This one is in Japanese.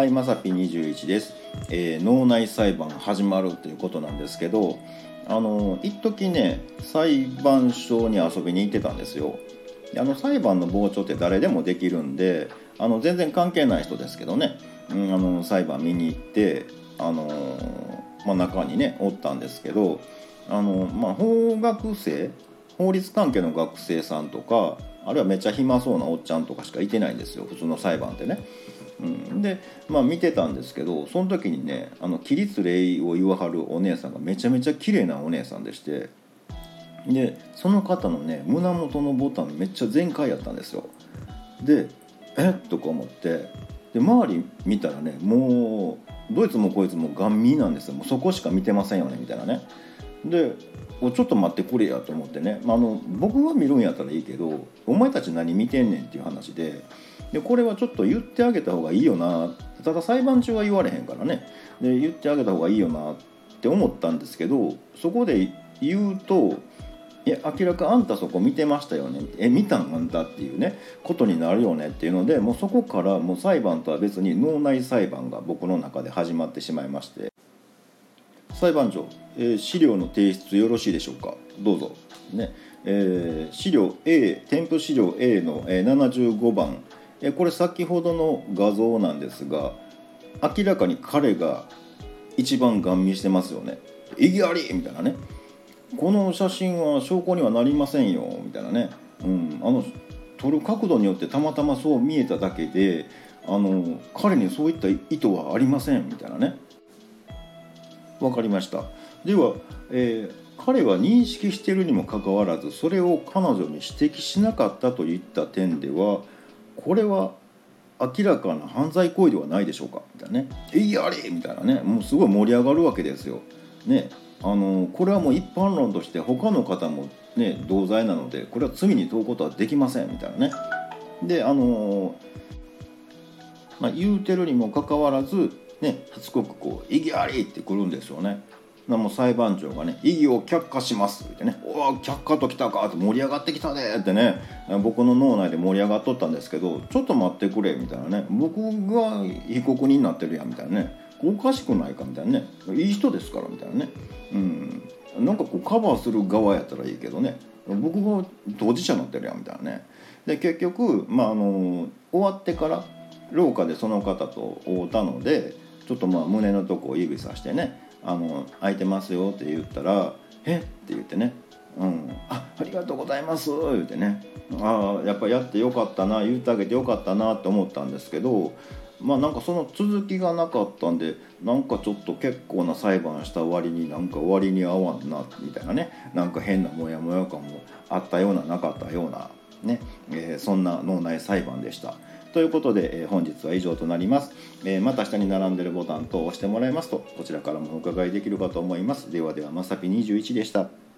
はいまさぴ21です、えー脳内裁判始まるということなんですけどあの一時ね裁判所に遊びに行ってたんですよ。であの裁判の傍聴って誰でもできるんであの全然関係ない人ですけどね、うん、あの裁判見に行ってあのまあ、中にねおったんですけどあの、まあ、法学生法律関係の学生さんとかあるいはめっちゃ暇そうなおっちゃんとかしかいてないんですよ。普通の裁判ってね。うん、で、まあ、見てたんですけどその時にねあの起立礼を言わはるお姉さんがめちゃめちゃ綺麗なお姉さんでしてでその方のね胸元のボタンめっちゃ全開やったんですよ。でえ？っとか思ってで周り見たらねもうどいつもこいつもガン見なんですよ。もうそこしか見てませんよねみたいなね。でおちょっと待ってくれやと思ってね、まあ、あの僕が見るんやったらいいけどお前たち何見てんねんっていう話ででこれはちょっと言ってあげた方がいいよなただ裁判中は言われへんからね。で言ってあげた方がいいよなって思ったんですけどそこで言うと「いや明らかあんたそこ見てましたよね」え見たんあんた」っていうねことになるよねっていうのでもうそこからもう裁判とは別に脳内裁判が僕の中で始まってしまいまして。裁判長、えー資料の提出よろしいでしょうか？どうぞ。ね。えー資料 A 添付資料 A の、えー75番、えこれ先ほどの画像なんですが明らかに彼が一番ガン見してますよね「意義あり!」みたいなね。この写真は証拠にはなりませんよみたいなね、うん、あの撮る角度によってたまたまそう見えただけであの彼にそういった意図はありませんみたいなね。わかりました。では、えー彼は認識しているにもかかわらずそれを彼女に指摘しなかったといった点ではこれは明らかな犯罪行為ではないでしょうか？みたいなね「えいやれ!」みたいなねもうすごい盛り上がるわけですよ。ねあのこれはもう一般論として他の方もね同罪なのでこれは罪に問うことはできませんみたいなね。であのまあ、言うてるにもかかわらず、ね、しつこくこう「異議あり!」ってくるんですよね。なも裁判長がね「異議を却下します」ってね「おお却下ときたか」って盛り上がってきたねってね僕の脳内で盛り上がっとったんですけど「ちょっと待ってくれ」みたいなね「僕が被告人になってるやん」みたいなね「おかしくないか」みたいなね「いい人ですから」みたいなね。うん。なんかこうカバーする側やったらいいけどね。僕が当事者になってるやんみたいなね。で結局、まあ、あの終わってから廊下でその方と会うたのでちょっとまあ胸のとこを指さしてね「あの空いてますよ」って言ったら「え？っ?」て言ってね「うん、あありがとうございます」言ってね「ああやっぱやってよかったな言ってあげてよかったな」って思ったんですけどまあなんかその続きがなかったんでなんかちょっと結構な裁判した割になんか終わりに合わんなみたいなねなんか変なモヤモヤ感もあったようななかったようなね、えーそんな脳内裁判でした。ということで、えー本日は以上となります、えーまた下に並んでるボタン等を押してもらいますとこちらからもお伺いできるかと思います。ではではまさぴ21でした。